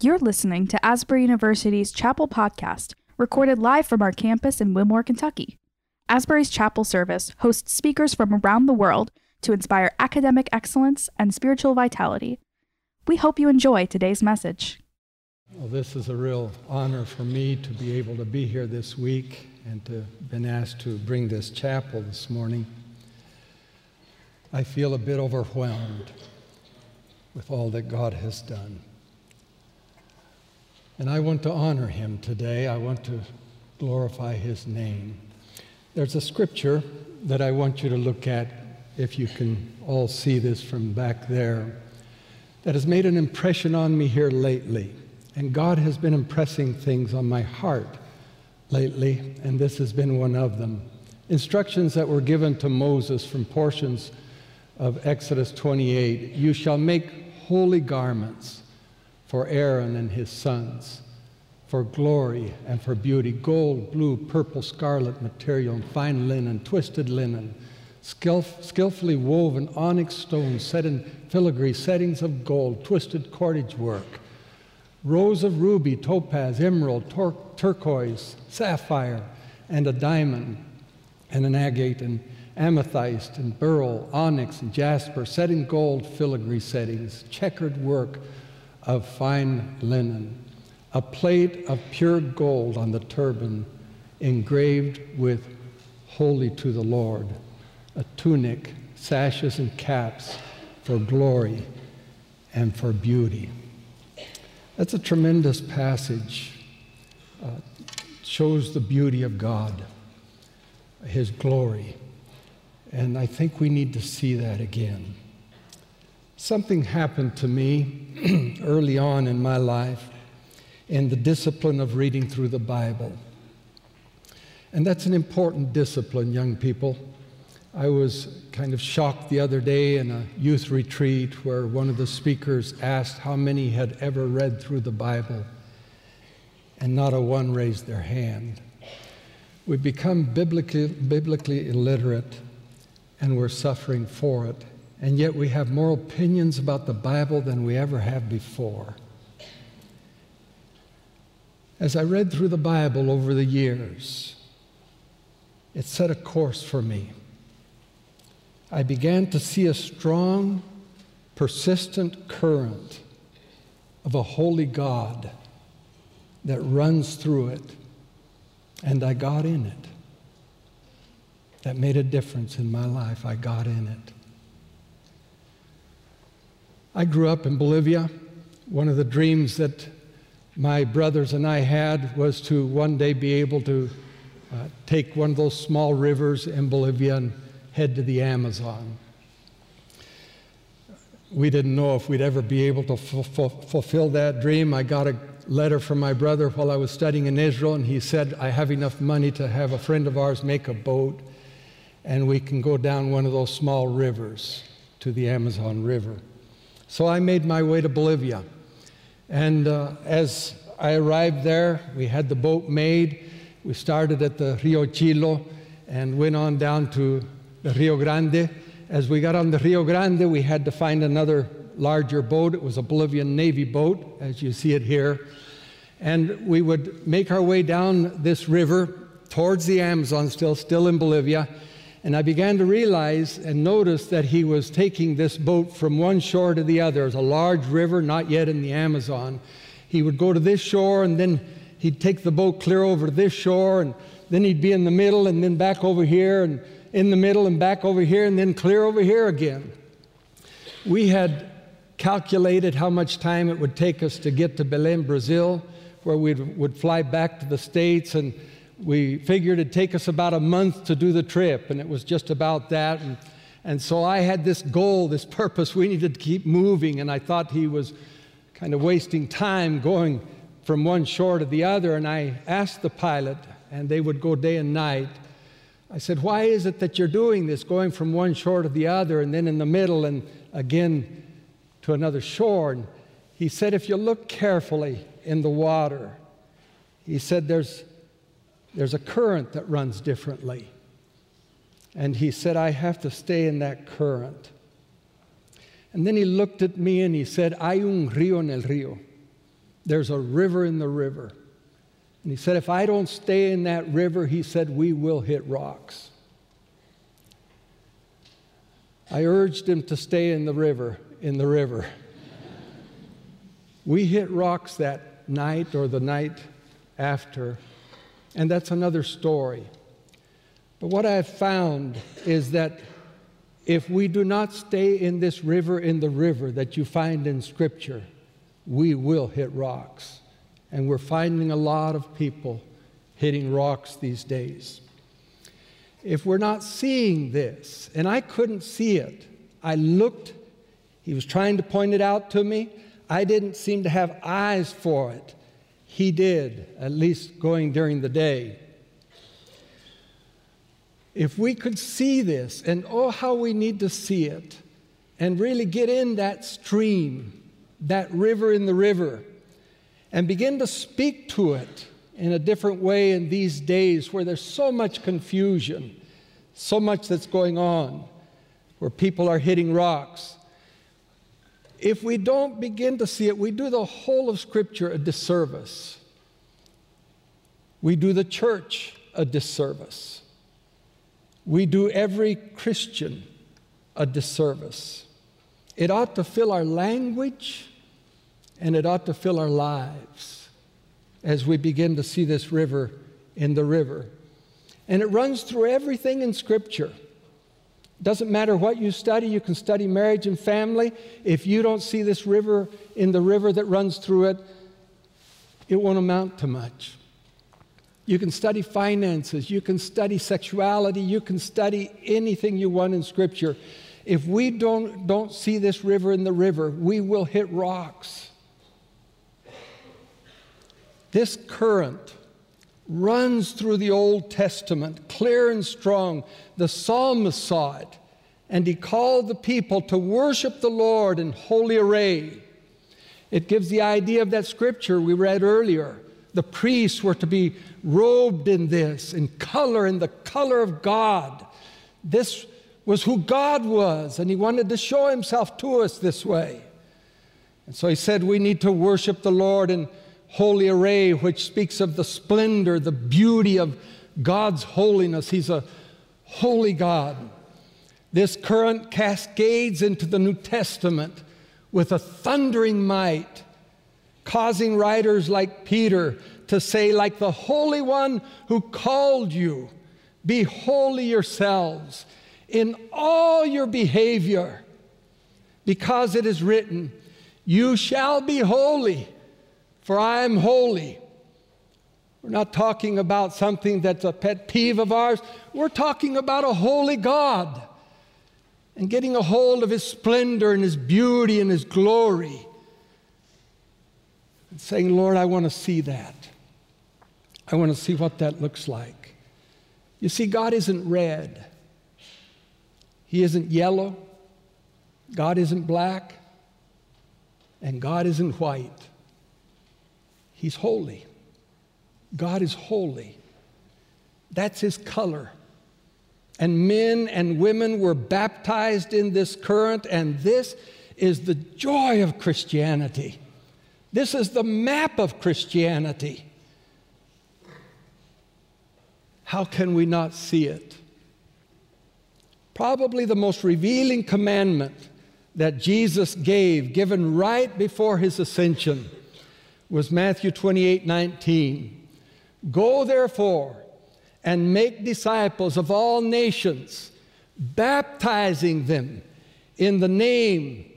You're listening to Asbury University's Chapel Podcast, recorded live from our campus in Wilmore, Kentucky. Asbury's Chapel Service hosts speakers from around the world to inspire academic excellence and spiritual vitality. We hope you enjoy today's message. Well, this is a real honor for me to be able to be here this week and to been asked to bring this chapel this morning. I feel a bit overwhelmed with all that God has done. And I want to honor him today. I want to glorify his name. There's a scripture that I want you to look at, if you can all see this from back there, that has made an impression on me here lately. And God has been impressing things on my heart lately, and this has been one of them. Instructions that were given to Moses from portions of Exodus 28 You shall make holy garments for Aaron and his sons, for glory and for beauty, gold, blue, purple, scarlet material, and fine linen, twisted linen, skillfully woven onyx stones set in filigree settings of gold, twisted cordage work, rows of ruby, topaz, emerald, tur- turquoise, sapphire, and a diamond, and an agate, and amethyst, and beryl, onyx, and jasper, set in gold filigree settings, checkered work of fine linen, a plate of pure gold on the turban, engraved with Holy to the Lord, a tunic, sashes, and caps for glory and for beauty. That's a tremendous passage. Uh, shows the beauty of God, His glory. And I think we need to see that again. Something happened to me early on in my life in the discipline of reading through the Bible. And that's an important discipline, young people. I was kind of shocked the other day in a youth retreat where one of the speakers asked how many had ever read through the Bible, and not a one raised their hand. We've become biblically, biblically illiterate, and we're suffering for it and yet we have more opinions about the Bible than we ever have before. As I read through the Bible over the years, it set a course for me. I began to see a strong, persistent current of a holy God that runs through it, and I got in it. That made a difference in my life. I got in it. I grew up in Bolivia. One of the dreams that my brothers and I had was to one day be able to uh, take one of those small rivers in Bolivia and head to the Amazon. We didn't know if we'd ever be able to fulfill that dream. I got a letter from my brother while I was studying in Israel, and he said, I have enough money to have a friend of ours make a boat, and we can go down one of those small rivers to the Amazon River. So I made my way to Bolivia. And uh, as I arrived there, we had the boat made. We started at the Rio Chilo and went on down to the Rio Grande. As we got on the Rio Grande, we had to find another larger boat. It was a Bolivian Navy boat, as you see it here. And we would make our way down this river towards the Amazon, still, still in Bolivia. And I began to realize and notice that he was taking this boat from one shore to the other. It's a large river, not yet in the Amazon. He would go to this shore and then he'd take the boat clear over to this shore and then he'd be in the middle and then back over here and in the middle and back over here and then clear over here again. We had calculated how much time it would take us to get to Belém, Brazil, where we would fly back to the States and we figured it'd take us about a month to do the trip, and it was just about that. And, and so I had this goal, this purpose. We needed to keep moving, and I thought he was kind of wasting time going from one shore to the other. And I asked the pilot, and they would go day and night. I said, Why is it that you're doing this, going from one shore to the other, and then in the middle, and again to another shore? And he said, If you look carefully in the water, he said, There's there's a current that runs differently. And he said, I have to stay in that current. And then he looked at me and he said, Hay un río en el río. there's a river in the river. And he said, if I don't stay in that river, he said, we will hit rocks. I urged him to stay in the river, in the river. we hit rocks that night or the night after, and that's another story. But what I've found is that if we do not stay in this river, in the river that you find in Scripture, we will hit rocks. And we're finding a lot of people hitting rocks these days if we're not seeing this, and I couldn't see it, I looked, he was trying to point it out to me. I didn't seem to have eyes for it. He did, at least going during the day. If we could see this, and oh, how we need to see it, and really get in that stream, that river in the river, and begin to speak to it in a different way in these days where there's so much confusion, so much that's going on, where people are hitting rocks. If we don't begin to see it, we do the whole of Scripture a disservice. We do the church a disservice. We do every Christian a disservice. It ought to fill our language and it ought to fill our lives as we begin to see this river in the river. And it runs through everything in Scripture. Doesn't matter what you study, you can study marriage and family. If you don't see this river in the river that runs through it, it won't amount to much. You can study finances, you can study sexuality, you can study anything you want in Scripture. If we don't, don't see this river in the river, we will hit rocks. This current runs through the Old Testament, clear and strong. The psalmist saw it, and he called the people to worship the Lord in holy array. It gives the idea of that scripture we read earlier. The priests were to be robed in this, in color, in the color of God. This was who God was, and He wanted to show Himself to us this way. And so He said, We need to worship the Lord in holy array, which speaks of the splendor, the beauty of God's holiness. He's a holy God. This current cascades into the New Testament with a thundering might, causing writers like Peter to say, like the Holy One who called you, be holy yourselves in all your behavior, because it is written, You shall be holy for I am holy. We're not talking about something that's a pet peeve of ours. We're talking about a holy God and getting a hold of His splendor and His beauty and His glory. And saying, Lord, I want to see that. I want to see what that looks like. You see, God isn't red, He isn't yellow, God isn't black, and God isn't white. He's holy. God is holy. That's his color. And men and women were baptized in this current, and this is the joy of Christianity. This is the map of Christianity. How can we not see it? Probably the most revealing commandment that Jesus gave, given right before his ascension was Matthew 28 19. Go therefore and make disciples of all nations, baptizing them in the name,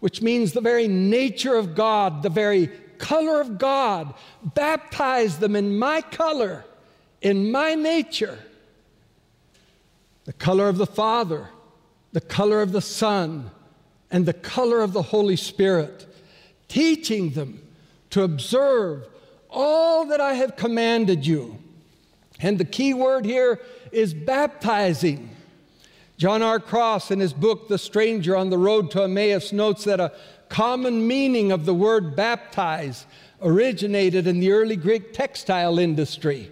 which means the very nature of God, the very color of God. Baptize them in my color, in my nature. The color of the Father, the color of the Son, and the color of the Holy Spirit, teaching them to observe all that I have commanded you. And the key word here is baptizing. John R. Cross, in his book, The Stranger on the Road to Emmaus, notes that a common meaning of the word baptize originated in the early Greek textile industry.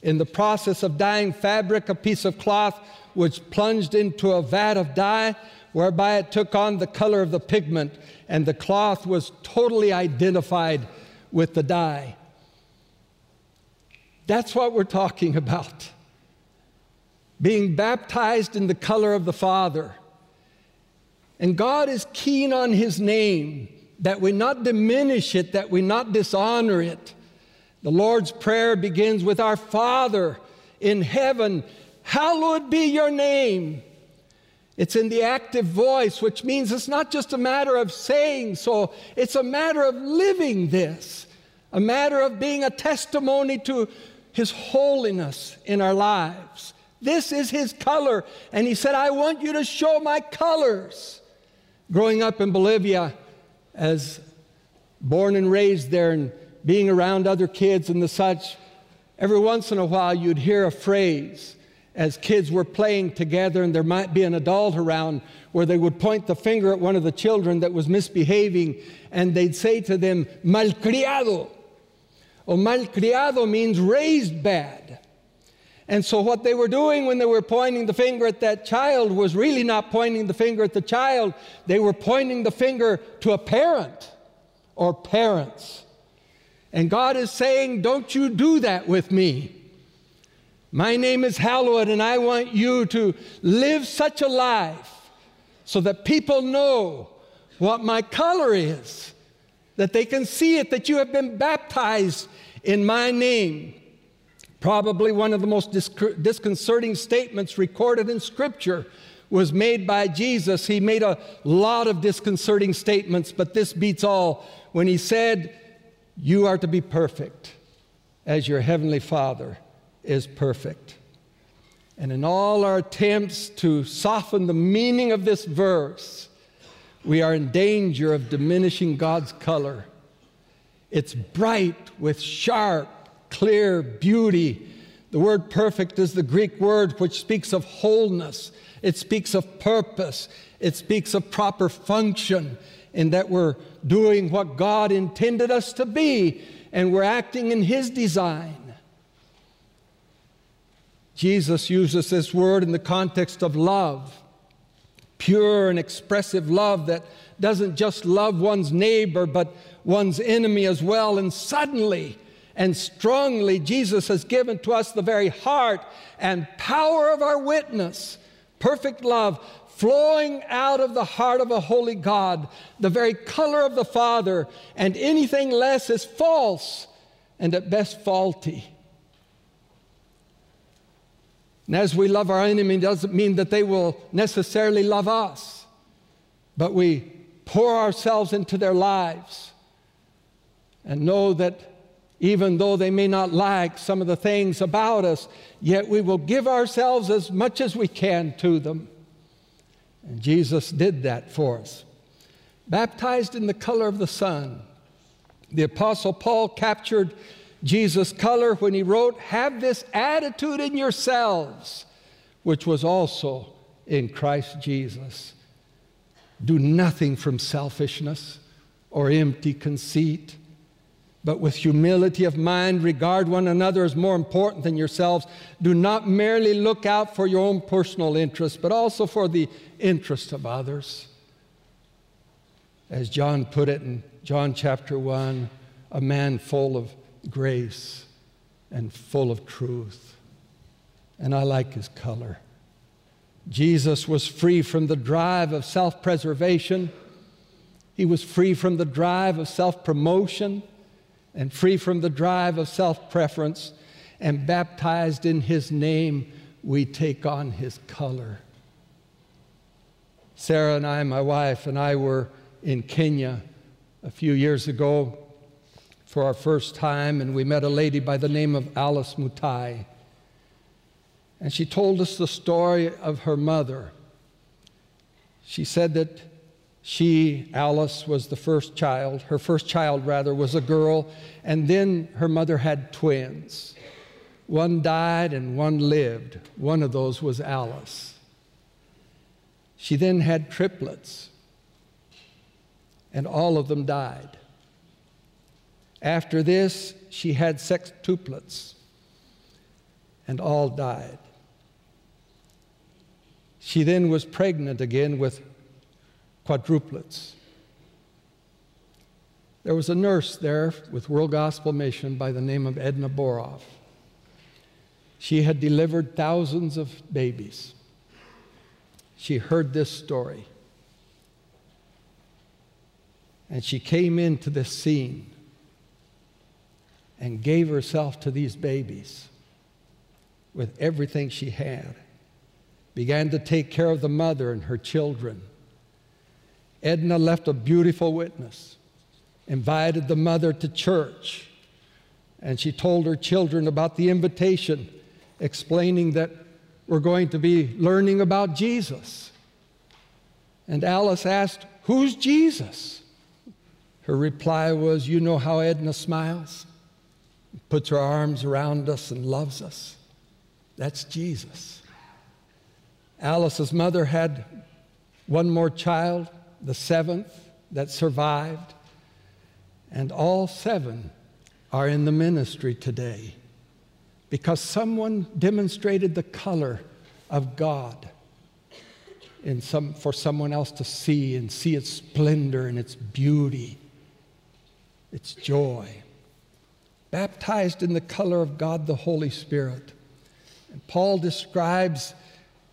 In the process of dyeing fabric, a piece of cloth was plunged into a vat of dye, whereby it took on the color of the pigment and the cloth was totally identified with the dye. That's what we're talking about. Being baptized in the color of the Father. And God is keen on His name, that we not diminish it, that we not dishonor it. The Lord's Prayer begins with Our Father in heaven, hallowed be your name. It's in the active voice, which means it's not just a matter of saying so, it's a matter of living this, a matter of being a testimony to His holiness in our lives. This is His color. And He said, I want you to show my colors. Growing up in Bolivia, as born and raised there and being around other kids and the such, every once in a while you'd hear a phrase as kids were playing together and there might be an adult around where they would point the finger at one of the children that was misbehaving and they'd say to them, malcriado. Or malcriado means raised bad. And so, what they were doing when they were pointing the finger at that child was really not pointing the finger at the child, they were pointing the finger to a parent or parents. And God is saying, Don't you do that with me. My name is hallowed, and I want you to live such a life so that people know what my color is, that they can see it, that you have been baptized in my name. Probably one of the most disconcerting statements recorded in Scripture was made by Jesus. He made a lot of disconcerting statements, but this beats all when he said, You are to be perfect as your heavenly Father is perfect. And in all our attempts to soften the meaning of this verse, we are in danger of diminishing God's color. It's bright with sharp, clear beauty. The word perfect is the Greek word which speaks of wholeness, it speaks of purpose, it speaks of proper function, in that we're doing what God intended us to be and we're acting in His design. Jesus uses this word in the context of love, pure and expressive love that doesn't just love one's neighbor, but one's enemy as well. And suddenly and strongly, Jesus has given to us the very heart and power of our witness perfect love flowing out of the heart of a holy God, the very color of the Father, and anything less is false and at best faulty. And as we love our enemy, doesn't mean that they will necessarily love us, but we pour ourselves into their lives and know that even though they may not like some of the things about us, yet we will give ourselves as much as we can to them. And Jesus did that for us. Baptized in the color of the Son, the Apostle Paul captured Jesus' color when he wrote, Have this attitude in yourselves, which was also in Christ Jesus. Do nothing from selfishness or empty conceit, but with humility of mind, regard one another as more important than yourselves. Do not merely look out for your own personal interest, but also for the interest of others. As John put it in John chapter 1, a man full of grace and full of truth. And I like his color. Jesus was free from the drive of self preservation. He was free from the drive of self promotion and free from the drive of self preference. And baptized in his name, we take on his color. Sarah and I, my wife, and I were in Kenya a few years ago for our first time, and we met a lady by the name of Alice Mutai. And she told us the story of her mother. She said that she, Alice, was the first child. Her first child, rather, was a girl, and then her mother had twins. One died and one lived. One of those was Alice. She then had triplets, and all of them died. After this, she had sextuplets, and all died. She then was pregnant again with quadruplets. There was a nurse there with World Gospel Mission by the name of Edna Borov. She had delivered thousands of babies. She heard this story. And she came into this scene and gave herself to these babies with everything she had. Began to take care of the mother and her children. Edna left a beautiful witness, invited the mother to church, and she told her children about the invitation explaining that we're going to be learning about Jesus. And Alice asked, Who's Jesus? Her reply was, You know how Edna smiles, puts her arms around us, and loves us. That's Jesus. Alice's mother had one more child, the seventh, that survived. And all seven are in the ministry today because someone demonstrated the color of God in some, for someone else to see and see its splendor and its beauty, its joy. Baptized in the color of God the Holy Spirit. And Paul describes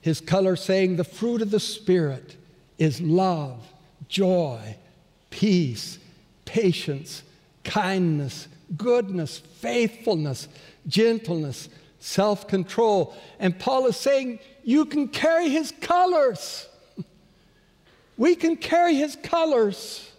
his color saying, The fruit of the Spirit is love, joy, peace, patience, kindness, goodness, faithfulness gentleness, self control. And Paul is saying, You can carry his colors. We can carry his colors.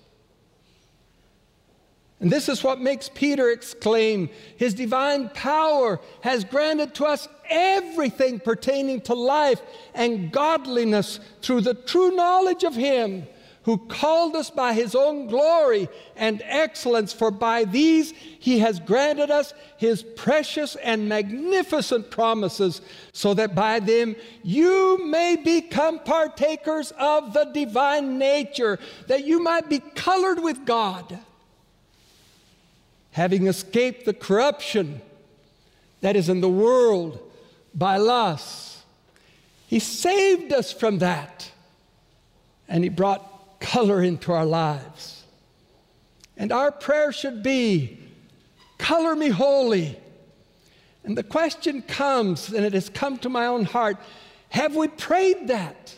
And this is what makes Peter exclaim His divine power has granted to us everything pertaining to life and godliness through the true knowledge of Him who called us by his own glory and excellence, for by these he has granted us his precious and magnificent promises, so that by them you may become partakers of the divine nature, that you might be colored with God, having escaped the corruption that is in the world by lust. He saved us from that, and he brought color into our lives. And our prayer should be, Color me holy. And the question comes, and it has come to my own heart have we prayed that?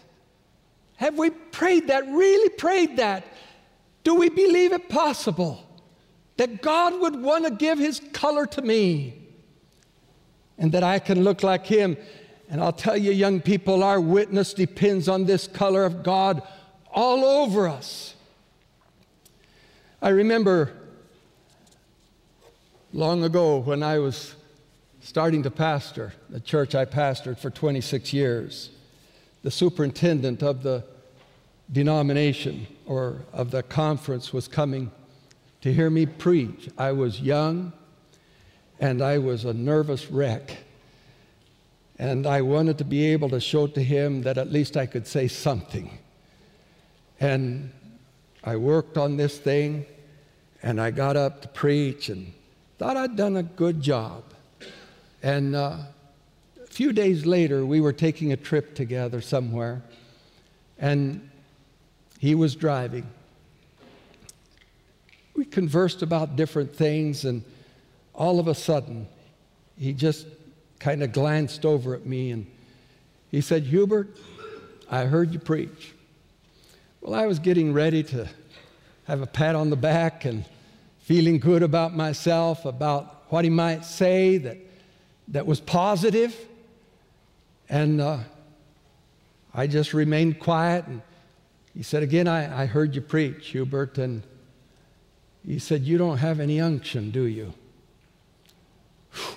Have we prayed that, really prayed that? Do we believe it possible that God would want to give His color to me and that I can look like Him? And I'll tell you, young people, our witness depends on this color of God all over us. I remember long ago when I was starting to pastor the church I pastored for 26 years, the superintendent of the denomination or of the conference was coming to hear me preach. I was young and I was a nervous wreck. And I wanted to be able to show to him that at least I could say something. And I worked on this thing and I got up to preach and thought I'd done a good job. And uh, a few days later, we were taking a trip together somewhere, and he was driving. We conversed about different things, and all of a sudden, he just kind of glanced over at me and he said, Hubert, I heard you preach. Well, I was getting ready to have a pat on the back and feeling good about myself, about what he might say that, that was positive. And uh, I just remained quiet. And he said, Again, I, I heard you preach, Hubert. And he said, You don't have any unction, do you? Whew.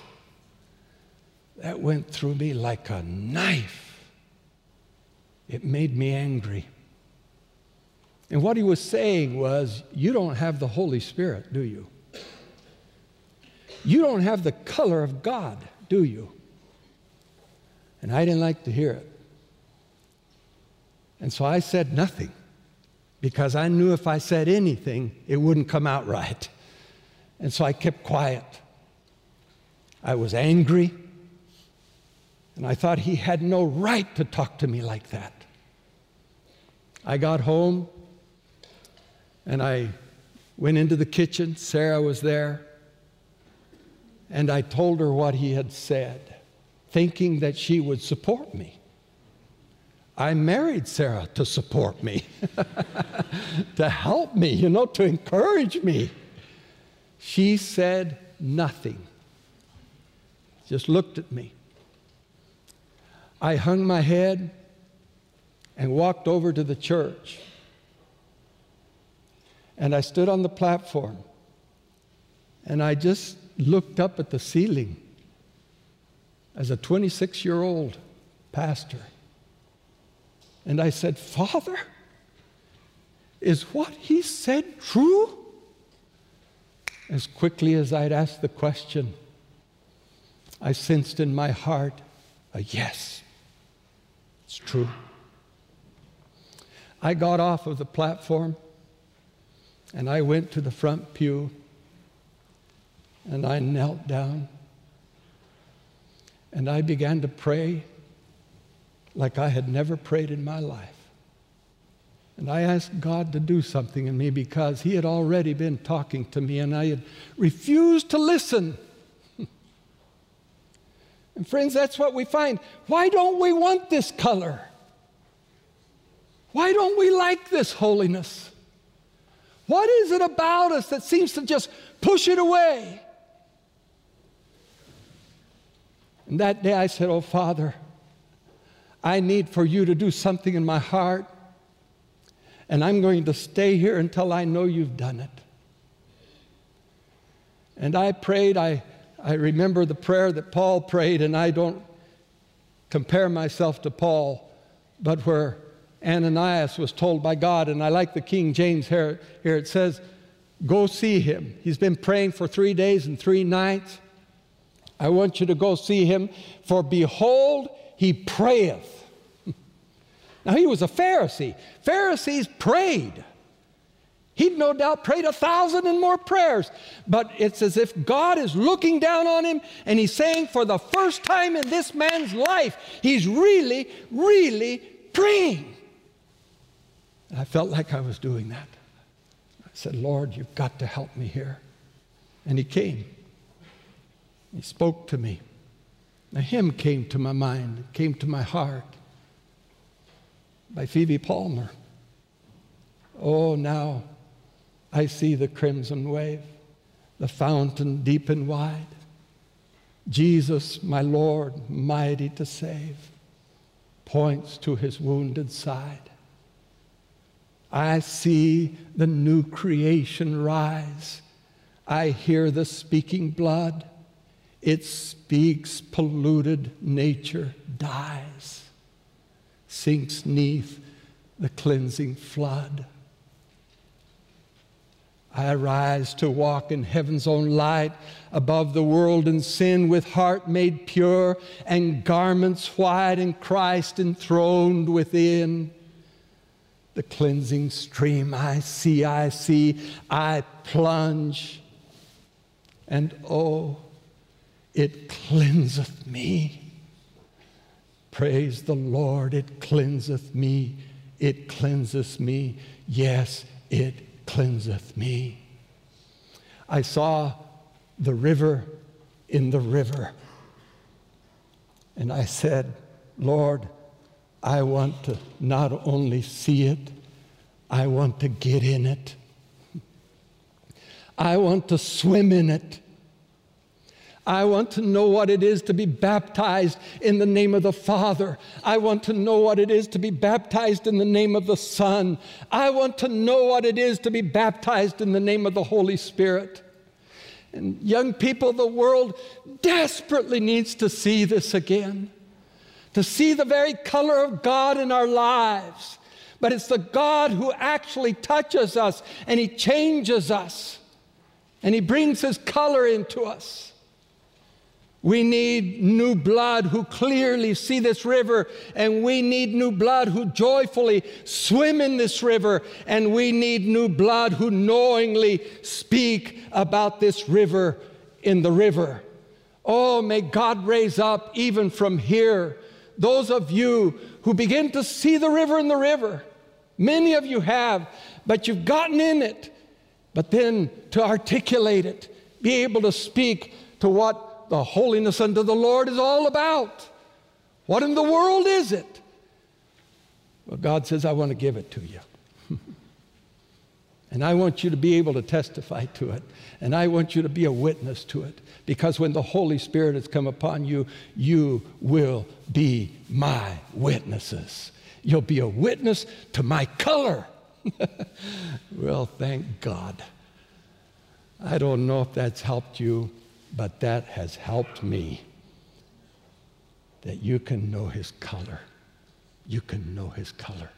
That went through me like a knife. It made me angry. And what he was saying was, You don't have the Holy Spirit, do you? You don't have the color of God, do you? And I didn't like to hear it. And so I said nothing because I knew if I said anything, it wouldn't come out right. And so I kept quiet. I was angry, and I thought he had no right to talk to me like that. I got home, and I Went into the kitchen, Sarah was there, and I told her what he had said, thinking that she would support me. I married Sarah to support me, to help me, you know, to encourage me. She said nothing, just looked at me. I hung my head and walked over to the church. And I stood on the platform and I just looked up at the ceiling as a 26 year old pastor. And I said, Father, is what he said true? As quickly as I'd asked the question, I sensed in my heart a yes, it's true. I got off of the platform and I went to the front pew and I knelt down and I began to pray like I had never prayed in my life. And I asked God to do something in me because He had already been talking to me and I had refused to listen. and friends, that's what we find. Why don't we want this color? Why don't we like this holiness? What is it about us that seems to just push it away? And that day I said, Oh, Father, I need for you to do something in my heart, and I'm going to stay here until I know you've done it. And I prayed, I, I remember the prayer that Paul prayed, and I don't compare myself to Paul, but where Ananias was told by God, and I like the King James here, here it says, Go see him. He's been praying for three days and three nights. I want you to go see him, for behold, he prayeth. now, he was a Pharisee. Pharisees prayed. He'd no doubt prayed a thousand and more prayers, but it's as if God is looking down on him and he's saying, for the first time in this man's life, he's really, really praying. And I felt like I was doing that. I said, Lord, you've got to help me here. And He came. He spoke to me. A hymn came to my mind, came to my heart by Phoebe Palmer. Oh, now I see the crimson wave, the fountain deep and wide. Jesus, my Lord, mighty to save, points to his wounded side. I see the new creation rise. I hear the speaking blood. It speaks, polluted nature dies, sinks neath the cleansing flood. I arise to walk in heaven's own light above the world and sin with heart made pure and garments white and Christ enthroned within the cleansing stream. I see, I see, I plunge, and oh, it cleanseth me. Praise the Lord, it cleanseth me. It cleanseth me. Yes, it cleanseth me. I saw the river in the river. And I said, Lord, I want to not only see it, I want to get in it. I want to swim in it. I want to know what it is to be baptized in the name of the Father. I want to know what it is to be baptized in the name of the Son. I want to know what it is to be baptized in the name of the Holy Spirit. And young people, the world desperately needs to see this again to see the very color of God in our lives. But it's the God who actually touches us and He changes us and He brings His color into us. We need new blood who clearly see this river, and we need new blood who joyfully swim in this river, and we need new blood who knowingly speak about this river in the river. Oh, may God raise up even from here those of you who begin to see the river in the river. Many of you have, but you've gotten in it but then to articulate it, be able to speak to the holiness unto the Lord is all about. What in the world is it? Well, God says, I want to give it to you. and I want you to be able to testify to it. And I want you to be a witness to it. Because when the Holy Spirit has come upon you, you will be my witnesses. You'll be a witness to my color. well, thank God. I don't know if that's helped you, but that has helped me. That you can know his color. You can know his color.